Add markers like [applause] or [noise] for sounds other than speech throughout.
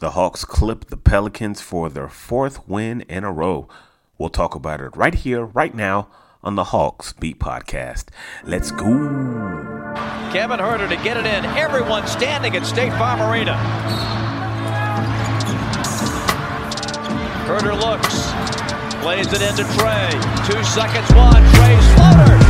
The Hawks clipped the Pelicans for their fourth win in a row. We'll talk about it right here, right now on the Hawks Beat Podcast. Let's go. Kevin Huerter to get it in. Everyone standing at State Farm Arena. Huerter looks, plays it into Trae. Two seconds, one. Trae's floater.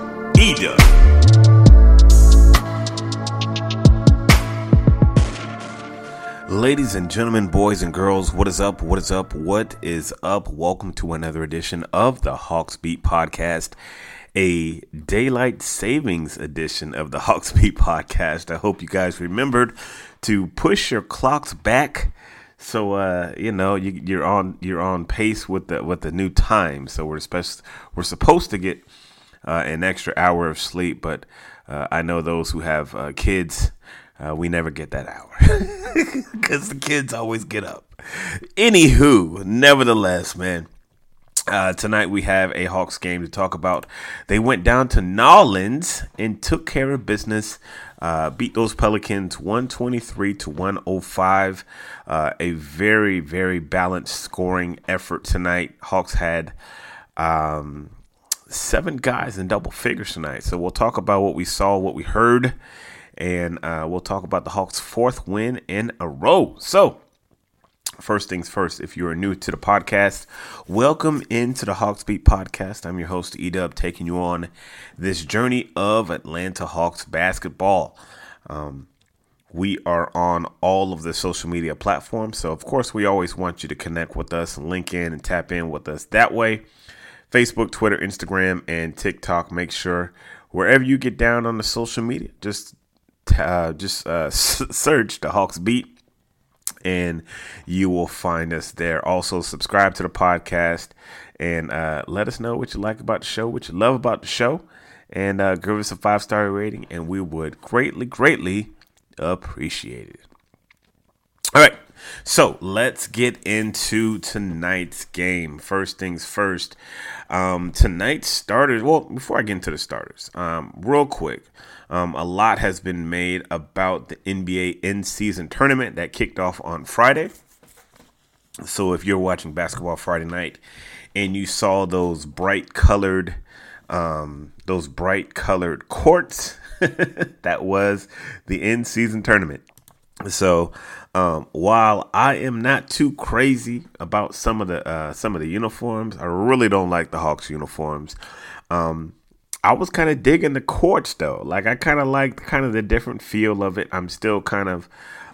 Ladies and gentlemen, boys and girls, what is up? What is up? What is up? Welcome to another edition of the Hawks Beat Podcast, a daylight savings edition of the [laughs] Hawks Beat Podcast. I hope you guys remembered to push your clocks back so uh, you know you, you're on you're on pace with the with the new time. So we're supposed we're supposed to get uh, an extra hour of sleep, but uh, I know those who have uh, kids, uh, we never get that hour [laughs] because the kids always get up. Anywho, nevertheless, man. Uh, tonight we have a Hawks game to talk about. They went down to Nolans and took care of business. Uh, beat those Pelicans 123 to 105. Uh, a very, very balanced scoring effort tonight. Hawks had um, seven guys in double figures tonight. So we'll talk about what we saw, what we heard, and uh, we'll talk about the Hawks' fourth win in a row. So, First things first, if you are new to the podcast, welcome into the Hawks Beat podcast. I'm your host, Edub, taking you on this journey of Atlanta Hawks basketball. Um, we are on all of the social media platforms. So, of course, we always want you to connect with us, link in, and tap in with us that way. Facebook, Twitter, Instagram, and TikTok. Make sure wherever you get down on the social media, just uh, just uh, [laughs] search the Hawks Beat and you will find us there. Also, subscribe to the podcast and uh, let us know what you like about the show, what you love about the show, and uh, give us a five star rating, and we would greatly, greatly appreciate it. All right, so let's get into tonight's game. First things first, um, tonight's starters. Well, before I get into the starters, um, real quick. Um, a lot has been made about the NBA in season tournament that kicked off on Friday. So if you're watching basketball Friday night and you saw those bright colored, um, those bright colored courts, [laughs] that was the in season tournament. So um, while I am not too crazy about some of the uh, some of the uniforms, I really don't like the Hawks uniforms. Um, I was kind of digging the courts though. Like I kind of liked kind of the different feel of it. I'm still kind of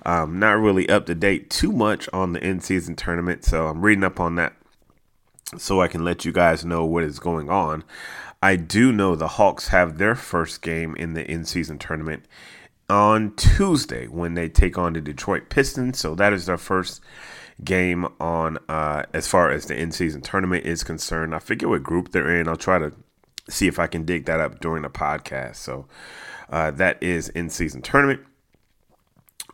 um, not really up to date too much on the in season tournament, so I'm reading up on that so I can let you guys know what is going on. I do know the Hawks have their first game in the in season tournament on Tuesday when they take on the Detroit Pistons. So that is their first game on uh, as far as the in season tournament is concerned. I figure what group they're in. I'll try to see if I can dig that up during the podcast. So uh, that is in season tournament.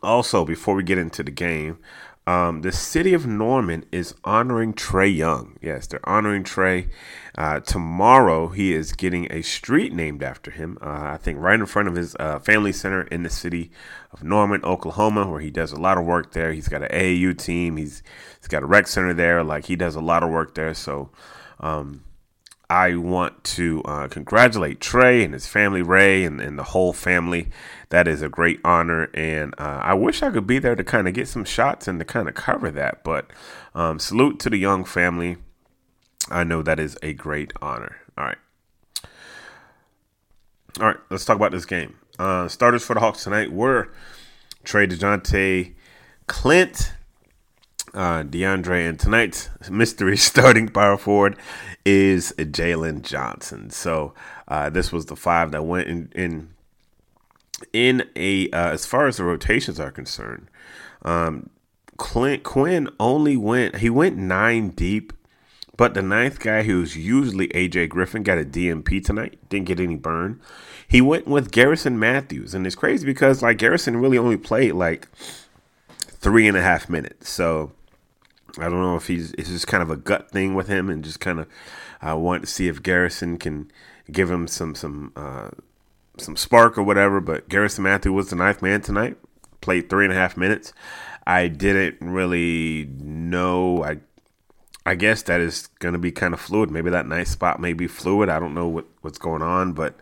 Also, before we get into the game, um, the city of Norman is honoring Trae Young. Yes, they're honoring Trae. Uh, tomorrow, he is getting a street named after him. Uh, I think right in front of his uh, family center in the city of Norman, Oklahoma, where he does a lot of work there. He's got an AAU team. He's he's got a rec center there. Like he does a lot of work there. So. Um, I want to uh, congratulate Trae and his family, Ray, and, and, the whole family. That is a great honor, and uh, I wish I could be there to kind of get some shots and to kind of cover that. But um, salute to the Young family. I know that is a great honor. All right. All right, let's talk about this game. Uh, starters for the Hawks tonight were Trae DeJounte, Clint, uh, DeAndre, and tonight's mystery [laughs] starting power forward is Jalen Johnson. So uh, this was the five that went in in, in a uh, as far as the rotations are concerned. Um, Clint Quin only went he went nine deep, but the ninth guy who's usually AJ Griffin got a DNP tonight. Didn't get any burn. He went with Garrison Matthews, and it's crazy because like Garrison really only played like three and a half minutes. So I don't know if he's it's just kind of a gut thing with him, and just kind of I uh, want to see if Garrison can give him some some uh, some spark or whatever. But Garrison Matthew was the ninth man tonight. Played three and a half minutes. I didn't really know. I I guess that is going to be kind of fluid. Maybe that nice spot may be fluid. I don't know what, what's going on, but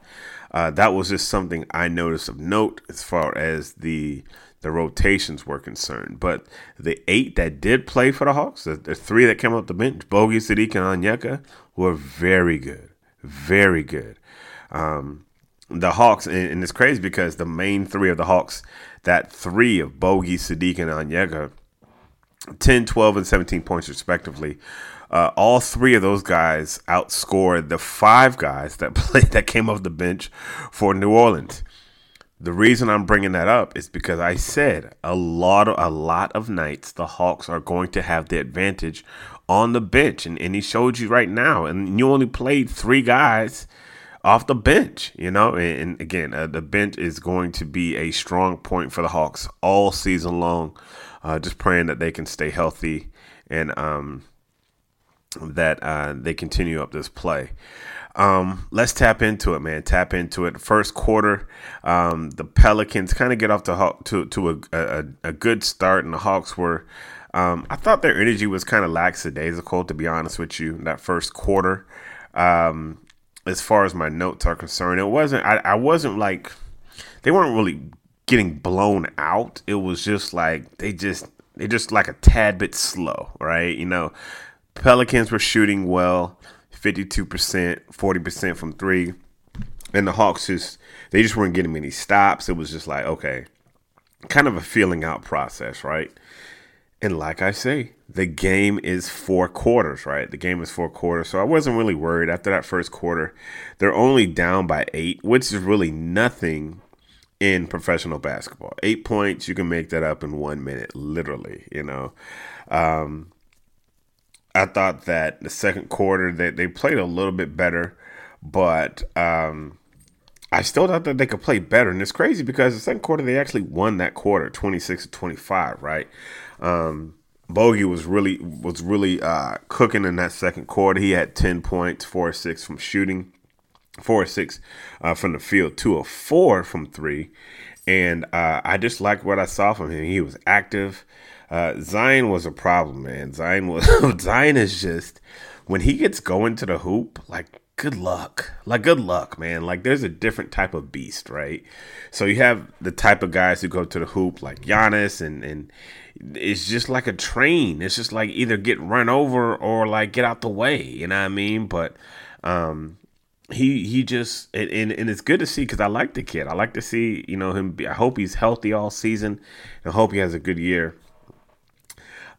uh, that was just something I noticed of note as far as the the rotations were concerned. But the eight that did play for the Hawks, the, the three that came off the bench, Bogey, Saddiq, and Onyeka, were very good. Very good. Um, the Hawks, and, and, it's crazy because the main three of the Hawks, that three of Bogey, Saddiq, and Onyeka, 10, 12, and 17 points respectively. Uh, all three of those guys outscored the five guys that [laughs] played that came off the bench for New Orleans. The reason I'm bringing that up is because I said a lot of a lot of nights the Hawks are going to have the advantage on the bench, and, and he showed you right now, and you only played three guys off the bench, you know. And, and again, uh, the bench is going to be a strong point for the Hawks all season long. Uh, just praying that they can stay healthy and um, that uh, they continue up this play. Um, let's tap into it, man. Tap into it. First quarter, um, the Pelicans kind of get off the to to a, a, a good start, and the Hawks were. Um, I thought their energy was kind of lackadaisical, to be honest with you. That first quarter, um, as far as my notes are concerned, it wasn't. I, I wasn't like they weren't really getting blown out. It was just like they just they just like a tad bit slow, right? You know, Pelicans were shooting well. 52%, 40% from three. And the Hawks just, they just weren't getting many stops. It was just like, okay, kind of a feeling out process, right? And like I say, the game is four quarters, right? The game is four quarters. So I wasn't really worried after that first quarter. They're only down by eight, which is really nothing in professional basketball. Eight points, you can make that up in one minute, literally, you know. Um, I thought that the second quarter that they played a little bit better, but um, I still thought that they could play better. And it's crazy because the second quarter they actually won that quarter, twenty six to twenty five, right? Um, Bogey was really was really uh, cooking in that second quarter. He had ten points, four six from shooting, four six uh, from the field, two or four from three, and uh, I just liked what I saw from him. He was active. Uh, Zion was a problem, man. Zion was [laughs] Zion is just when he gets going to the hoop, like good luck. Like good luck, man. Like there's a different type of beast, right? So you have the type of guys who go to the hoop like Giannis and and it's just like a train. It's just like either get run over or like get out the way, you know what I mean? But um he he just and, and it's good to see because I like the kid. I like to see you know him. Be, I hope he's healthy all season. I hope he has a good year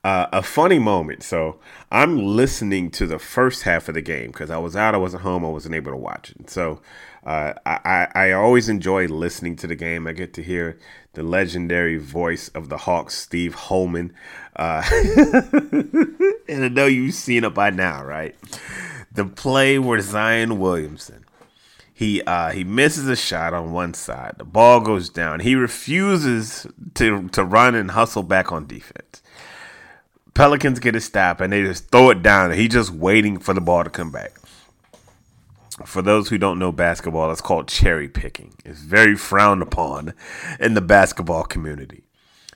uh, a funny moment. So I'm listening to the first half of the game because I was out, I wasn't home, I wasn't able to watch it. So uh, I, I always enjoy listening to the game. I get to hear the legendary voice of the Hawks, Steve Holman. Uh, [laughs] and I know you've seen it by now, right? The play where Zion Williamson He uh, he misses a shot on one side. The ball goes down. He refuses to to run and hustle back on defense. Pelicans get a stop and they just throw it down. He's just waiting for the ball to come back. For those who don't know basketball, it's called cherry picking. It's very frowned upon in the basketball community.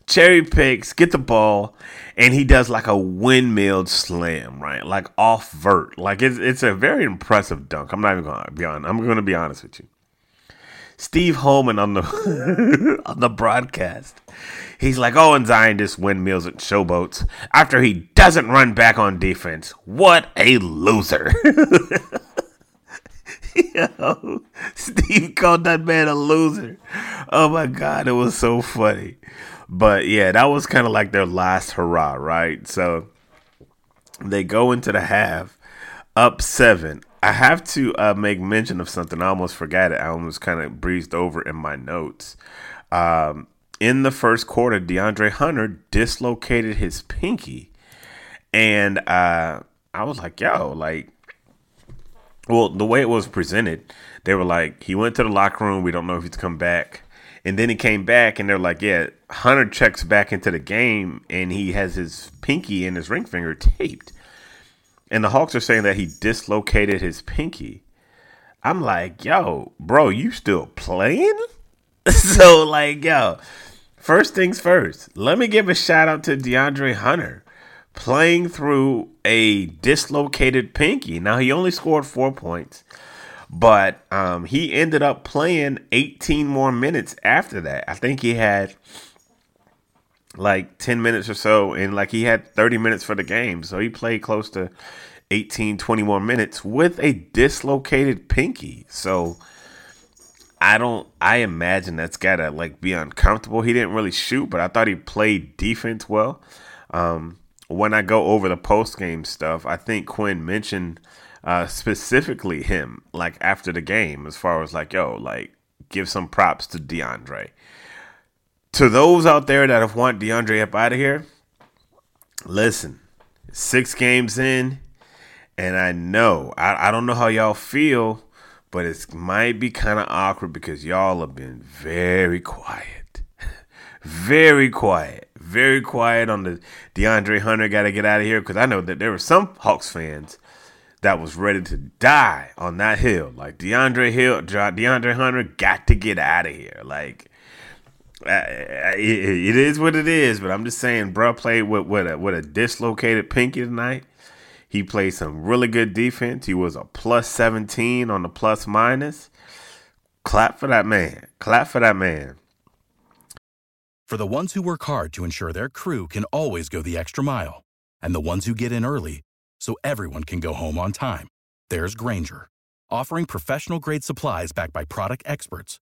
Cherry picks, get the ball, and he does like a windmill slam, right? Like off vert. Like it's it's a very impressive dunk. I'm not even gonna be. I'm gonna be honest with you. Steve Holman on the [laughs] on the broadcast. He's like, oh, and Zion just windmills and showboats after he doesn't run back on defense. What a loser. [laughs] Yo, Steve called that man a loser. Oh my god, it was so funny. But yeah, that was kind of like their last hurrah, right? So they go into the half up seven. I have to uh, make mention of something. I almost forgot it. I almost kind of breezed over in my notes. Um, in the first quarter, DeAndre Hunter dislocated his pinky, and uh, I was like, "Yo, like." Well, the way it was presented, they were like, he went to the locker room. We don't know if he's come back. And then he came back, and they're like, yeah, Hunter checks back into the game, and he has his pinky and his ring finger taped. And the Hawks are saying that he dislocated his pinky. I'm like, yo, bro, you still playing? [laughs] so, like, yo, first things first, let me give a shout out to DeAndre Hunter playing through a dislocated pinky. Now, he only scored four points, but um, he ended up playing 18 more minutes after that. I think he had like 10 minutes or so and like he had 30 minutes for the game. So he played close to 18 20 more minutes with a dislocated pinky. So i don't i imagine that's gotta like be uncomfortable. He didn't really shoot but i thought he played defense well. Um, when i go over the post game stuff i think quin mentioned uh, specifically him like after the game as far as like yo like give some props to deandre to those out there that have want DeAndre up out of here, listen, six games in, and I know I, I don't know how y'all feel, but it might be kind of awkward because y'all have been very quiet, [laughs] very quiet, very quiet on the DeAndre Hunter got to get out of here because I know that there were some Hawks fans that was ready to die on that hill. Like DeAndre Hill, DeAndre Hunter got to get out of here. Like it is what it is, but I'm just saying, bro played with with a, with a dislocated pinky tonight. He played some really good defense. He was a plus 17 on the plus minus. Clap for that man. Clap for that man. For the ones who work hard to ensure their crew can always go the extra mile, and the ones who get in early so everyone can go home on time, there's Grainger, offering professional grade supplies backed by product experts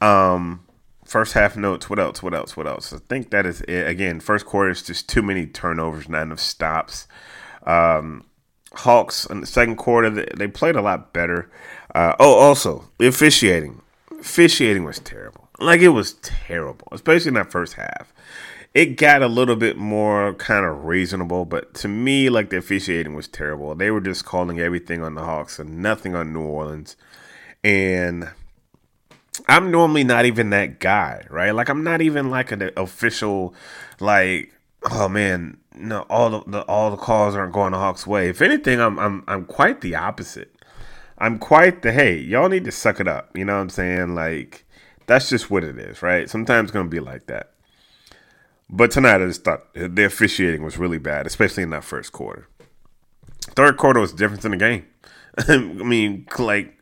Um, first half notes. What else? What else? What else? I think that is it. Again, first quarter is just too many turnovers, not enough stops. Um, Hawks in the second quarter they, played a lot better. Uh, oh, also officiating. Officiating was terrible. Like it was terrible, especially in that first half. It got a little bit more kind of reasonable, but to me, like the officiating was terrible. They were just calling everything on the Hawks and nothing on New Orleans. And I'm normally not even that guy, right? Like I'm not even like an official, like oh man, no, all the, the all the calls aren't going the Hawks' way. If anything, I'm I'm I'm quite the opposite. I'm quite the hey, y'all need to suck it up. You know what I'm saying? Like that's just what it is, right? Sometimes it's gonna be like that. But tonight I just thought the officiating was really bad, especially in that first quarter. Third quarter was the difference in the game. [laughs] I mean, like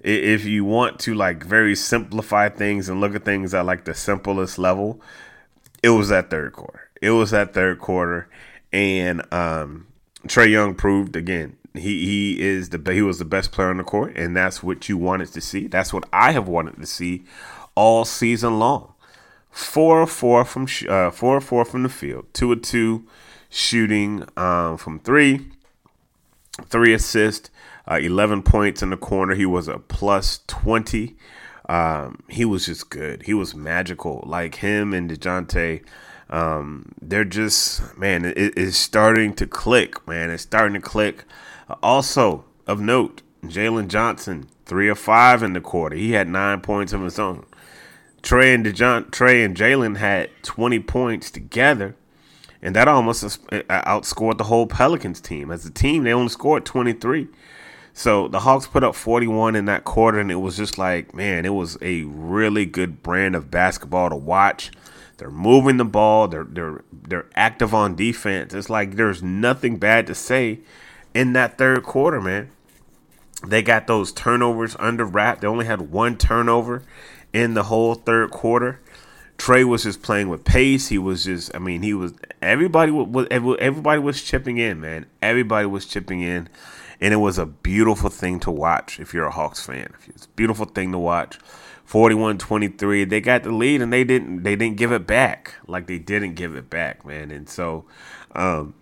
if you want to like very simplify things and look at things at like the simplest level, it was that third quarter. It was that third quarter, and um, Trae Young proved again he he is the he was the best player on the court, and that's what you wanted to see. That's what I have wanted to see all season long. Four of four from uh, four of four from the field, two of two shooting um, from three, three assists, uh, eleven points in the corner. He was a plus twenty. Um, he was just good. He was magical. Like him and Dejounte um, they're just man, it, it's starting to click, man. It's starting to click. Also of note, Jalen Johnson, three of five in the quarter. He had nine points of his own. Trae and DeJohn, Trae and Jalen had 20 points together, and that almost uh, outscored the whole Pelicans team. As a team, they only scored 23. So the Hawks put up 41 in that quarter, and it was just like, man, it was a really good brand of basketball to watch. They're moving the ball. They're they're they're active on defense. It's like there's nothing bad to say in that third quarter, man. They got those turnovers under wrap. They only had one turnover in the whole third quarter. Trae was just playing with pace. He was just, I mean, he was everybody was everybody was chipping in, man. Everybody was chipping in, and it was a beautiful thing to watch. If you're a Hawks fan, it's a beautiful thing to watch. 41-23 they got the lead and they didn't they didn't give it back like they didn't give it back man and so um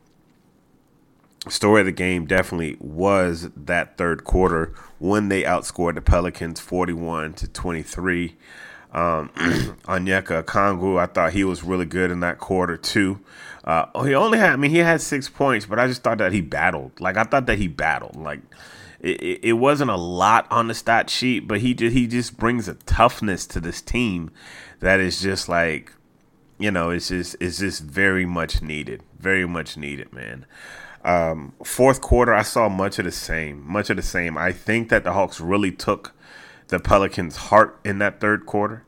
story of the game definitely was that third quarter when they outscored the Pelicans 41 to 23. Um, [clears throat] Onyeka Okongwu, I thought he was really good in that quarter too. Uh, he only had, I mean, he had six points, but I just thought that he battled. Like I thought that he battled. Like it, it wasn't a lot on the stat sheet, but he just he just brings a toughness to this team that is just like, you know, it's just it's just very much needed, very much needed, man. Um, fourth quarter, I saw much of the same. Much of the same. I think that the Hawks really took the Pelicans' heart in that third quarter.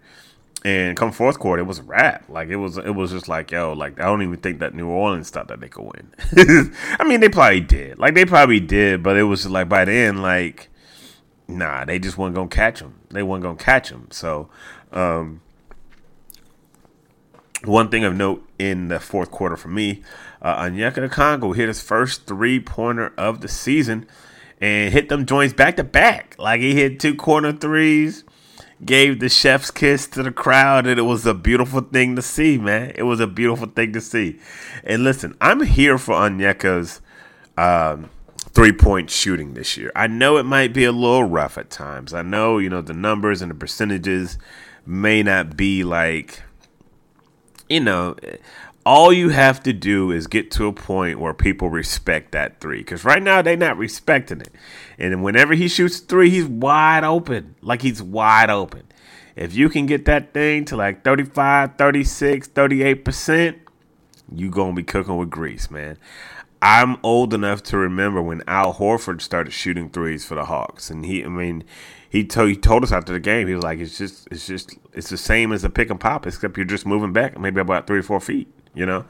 And come fourth quarter, it was a wrap. Like it was, it was just like, yo, like I don't even think that New Orleans thought that they could win. [laughs] I mean, they probably did. Like they probably did, but it was like by then, like, nah, they just weren't gonna catch them. They weren't gonna catch them. So, um, one thing of note in the fourth quarter for me, uh, Onyeka Okongwu hit his first three pointer of the season and hit them joints back to back. Like he hit two corner threes, gave the chef's kiss to the crowd, and it was a beautiful thing to see, man. It was a beautiful thing to see. And listen, I'm here for Onyeka's um, three point shooting this year. I know it might be a little rough at times. I know, you know, the numbers and the percentages may not be like you know, all you have to do is get to a point where people respect that three. Because right now they're not respecting it. And whenever he shoots three, he's wide open. Like he's wide open. If you can get that thing to like 35, 36, 38%, you going to be cooking with grease, man. I'm old enough to remember when Al Horford started shooting threes for the Hawks. And he, I mean, he told he told us after the game, he was like, "It's just it's just it's the same as a pick and pop, except you're just moving back maybe about three or four feet." You know.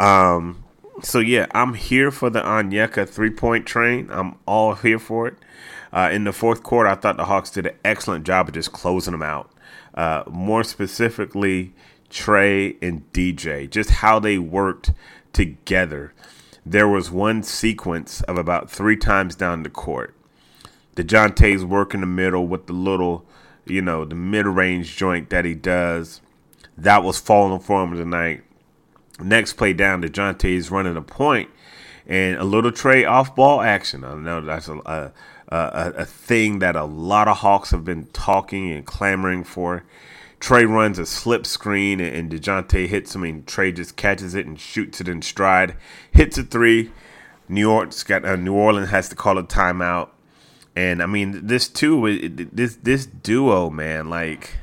Um, so yeah, I'm here for the Onyeka three point train. I'm all here for it. Uh, in the fourth quarter, I thought the Hawks did an excellent job of just closing them out. Uh, more specifically, Trae and DJ, just how they worked together. There was one sequence of about three times down the court The DeJounte's work in the middle with the little, you know, the mid range joint that he does. That was falling for him tonight. Next play down, DeJounte's running a point and a little Trae off ball action. I know that's a, a, a, a thing that a lot of Hawks have been talking and clamoring for. Trae runs a slip screen and DeJounte hits him and Trae just catches it and shoots it in stride. Hits a three. New Orleans got uh, New Orleans has to call a timeout. And I mean, this too, this this duo, man, like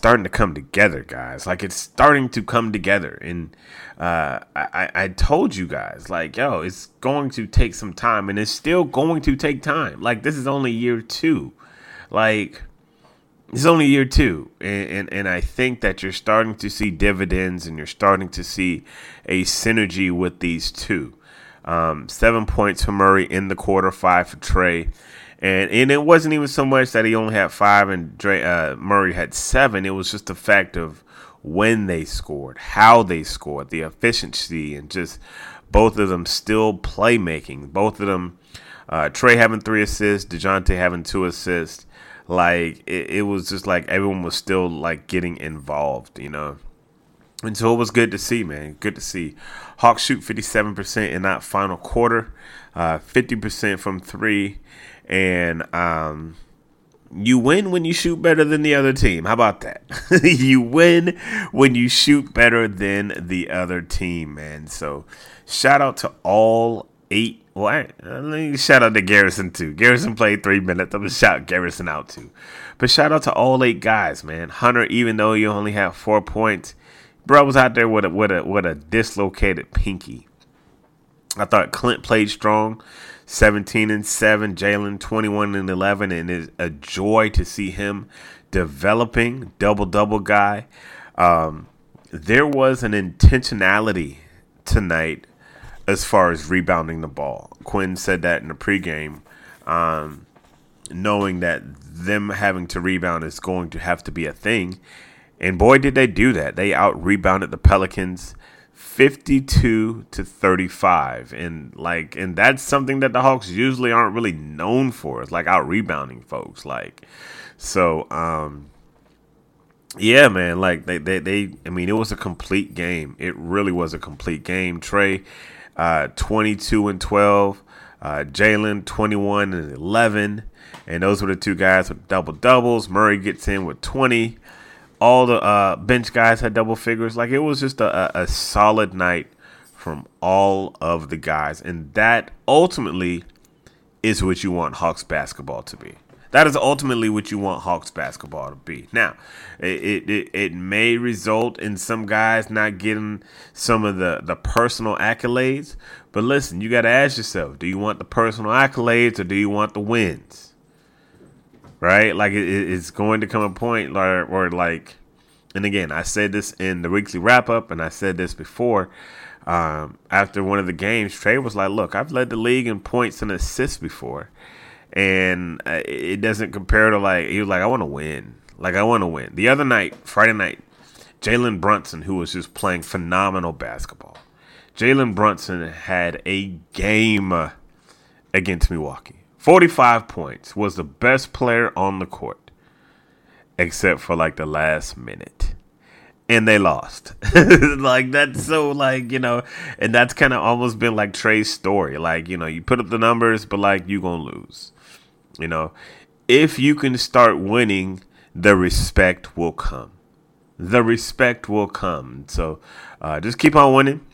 starting to come together, guys. Like it's starting to come together, and uh, I, I told you guys, like, yo, it's going to take some time, and it's still going to take time. Like this is only year two, like it's only year two, and, and and I think that you're starting to see dividends, and you're starting to see a synergy with these two. Um, seven points for Murray in the quarter, five for Trae. And, and it wasn't even so much that he only had five and Dre, uh, Murray had seven. It was just the fact of when they scored, how they scored, the efficiency, and just both of them still playmaking. Both of them, uh, Trae having three assists, Dejounte having two assists. Like it, it was just like everyone was still like getting involved, you know. And so it was good to see, man. Good to see. Hawks shoot 57% in that final quarter, uh, 50% from three. And um, you win when you shoot better than the other team. How about that? [laughs] you win when you shoot better than the other team, man. So shout out to all eight. Well, I, uh, let me shout out to Garrison too. Garrison played three minutes. I'm gonna shout Garrison out too. But shout out to all eight guys, man. Hunter, even though you only have four points, bro was out there with a with a with a dislocated pinky. I thought Clint played strong. 17 and 7, Jalen 21 and 11, and it's a joy to see him developing double double guy. Um, there was an intentionality tonight as far as rebounding the ball. Quin said that in the pregame, um, knowing that them having to rebound is going to have to be a thing. And boy, did they do that. They out rebounded the Pelicans 52 to 35 and like and that's something that the hawks usually aren't really known for it's like out rebounding folks like so um yeah man like they, they they i mean it was a complete game. It really was a complete game. Trae uh 22 and 12 uh jalen 21 and 11 and those were the two guys with double doubles murray gets in with 20 all the uh, bench guys had double figures. Like it was just a, a, solid night from all of the guys, and that ultimately is what you want Hawks basketball to be. That is ultimately what you want Hawks basketball to be. Now, it, it, it may result in some guys not getting some of the, the personal accolades, but listen, you got to ask yourself do you want the personal accolades or do you want the wins? Right? Like it, it's going to come a point where, where, like, and again, I said this in the weekly wrap up, and I said this before. Um, after one of the games, Trae was like, "Look, I've led the league in points and assists before, and uh, it doesn't compare to like." He was like, "I want to win. Like I want to win." The other night, Friday night, Jalen Brunson, who was just playing phenomenal basketball, Jalen Brunson had a game against Milwaukee. 45 points, was the best player on the court, except for like the last minute. And they lost. [laughs] like, that's so, like, you know, and that's kind of almost been like Trae's story. Like, you know, you put up the numbers, but like, you going to lose. You know, if you can start winning, the respect will come. The respect will come. So uh, just keep on winning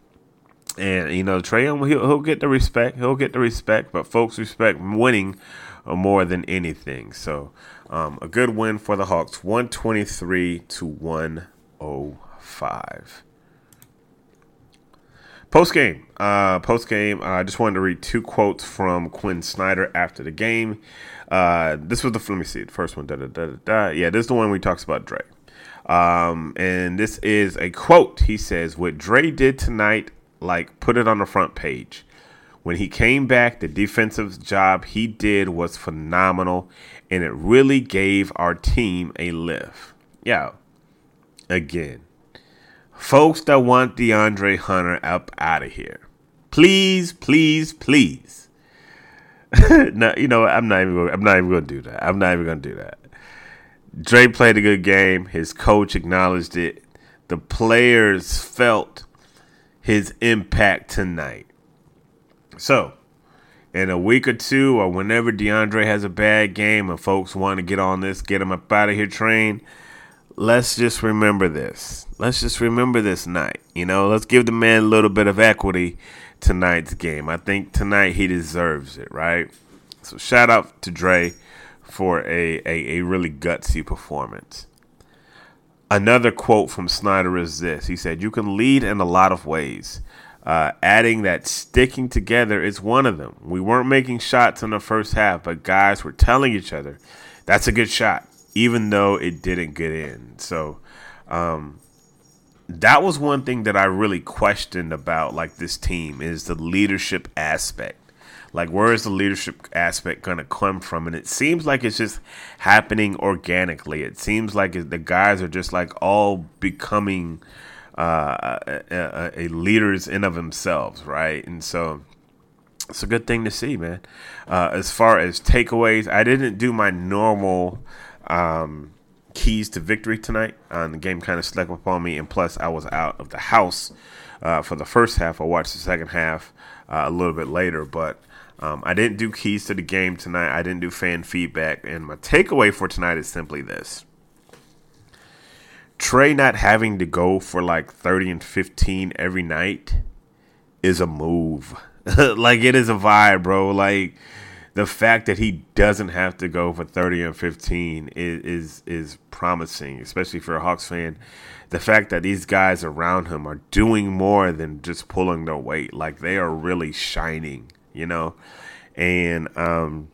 and you know, Trae, he'll, he'll get the respect. He'll get the respect, but folks respect winning more than anything. So, um, a good win for the Hawks, one twenty three to one oh five. Post game, uh, post game. Uh, I just wanted to read two quotes from Quin Snyder after the game. Uh, this was the let me see the first one. Da, da, da, da, Yeah, this is the one we talks about Dre. Um, and this is a quote. He says, "What Dre did tonight like put it on the front page. When he came back, the defensive job he did was phenomenal, and it really gave our team a lift. Yeah, again, folks that want DeAndre Hunter up out of here, please, please, please. [laughs] no, you know I'm not even. Gonna, I'm not even going to do that. I'm not even going to do that. Dre played a good game. His coach acknowledged it. The players felt his impact tonight. So, in a week or two, or whenever DeAndre has a bad game and folks want to get on this, get him up out of here train, let's just remember this. Let's just remember this night. You know, let's give the man a little bit of equity tonight's game. I think tonight he deserves it, right? So, shout out to Dre for a, a, a really gutsy performance. Another quote from Snyder is this He said, You can lead in a lot of ways. Uh, adding that sticking together is one of them. We weren't making shots in the first half, but guys were telling each other, That's a good shot, even though it didn't get in. So, um, that was one thing that I really questioned about like this team is the leadership aspect. Like, where is the leadership aspect going to come from? And it seems like it's just happening organically. It seems like the guys are just like all becoming uh, a, a, a leaders in of themselves, right? And so it's a good thing to see, man. Uh, as far as takeaways, I didn't do my normal um, keys to victory tonight. Uh, the game kind of snuck up on me, and plus, I was out of the house uh, for the first half. I watched the second half uh, a little bit later, but um, I didn't do keys to the game tonight. I didn't do fan feedback. And my takeaway for tonight is simply this Trae not having to go for like 30 and 15 every night is a move. [laughs] like, it is a vibe, bro. Like, the fact that he doesn't have to go for 30 and 15 is, is is promising, especially for a Hawks fan. The fact that these guys around him are doing more than just pulling their weight, like they are really shining you know, and um,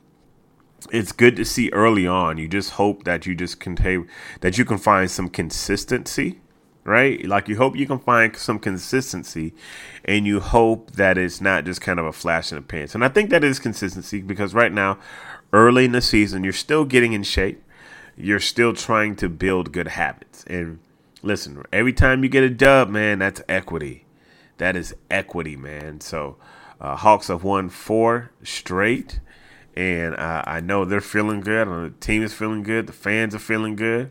it's good to see early on. You just hope that you just can take, that you can find some consistency, right? Like you hope you can find some consistency, and you hope that it's not just kind of a flash in the pants. And I think that is consistency because right now, early in the season, you're still getting in shape. You're still trying to build good habits. And listen, every time you get a dub, man, that's equity. That is equity, man. So uh, Hawks have won four straight, and uh, I know they're feeling good. The team is feeling good. The fans are feeling good,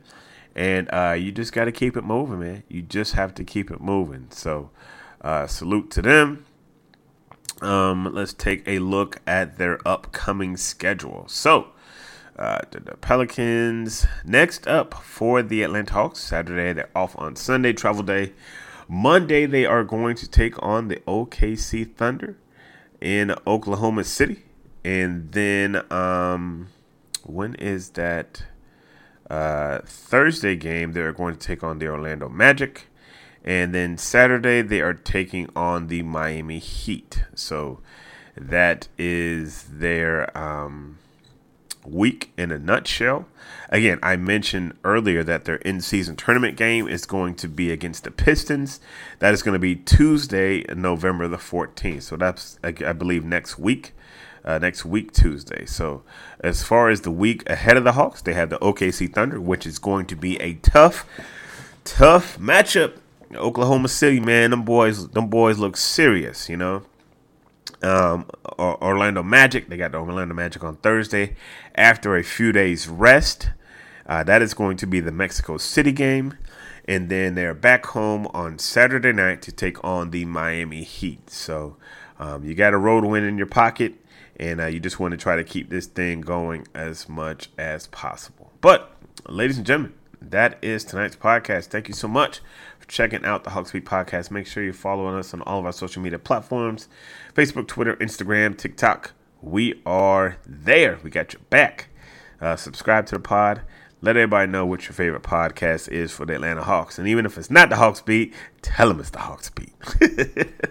and uh, you just got to keep it moving, man. You just have to keep it moving. So, uh, salute to them. Um, let's take a look at their upcoming schedule. So, uh, the, the, Pelicans next up for the Atlanta Hawks. Saturday they're off on Sunday, travel day. Monday they are going to take on the OKC Thunder in Oklahoma City. And then um, when is that uh, Thursday game? They're going to take on the Orlando Magic. And then Saturday, they are taking on the Miami Heat. So that is their um, week in a nutshell. Again, I mentioned earlier that their in season tournament game is going to be against the Pistons. That is going to be Tuesday, November the 14th. So that's, I believe, next week. Uh, next week, Tuesday. So, as far as the week ahead of the Hawks, they have the OKC Thunder, which is going to be a tough, tough matchup. Oklahoma City, man, them boys, them boys look serious, you know um, Orlando Magic. They got the Orlando Magic on Thursday after a few days rest. Uh, that is going to be the Mexico City game. And then they're back home on Saturday night to take on the Miami Heat. So um, you got a road win in your pocket, and uh, you just want to try to keep this thing going as much as possible. But, ladies and gentlemen, that is tonight's podcast. Thank you so much for checking out the Hawks Beat podcast. Make sure you're following us on all of our social media platforms Facebook, Twitter, Instagram, TikTok. We are there. We got your back. Uh, subscribe to the pod. Let everybody know what your favorite podcast is for the Atlanta Hawks. And even if it's not the Hawks Beat, tell them it's the Hawks Beat.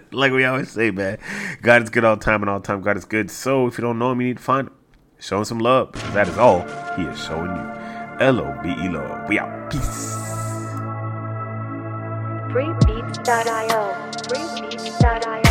[laughs] like we always say, man. God is good all time and all time God is good. So if you don't know him, you need to find him. Show him some love. That is all he is showing you. L-O-B-E love. We out. Peace. Freebeats.io. Freebeats.io.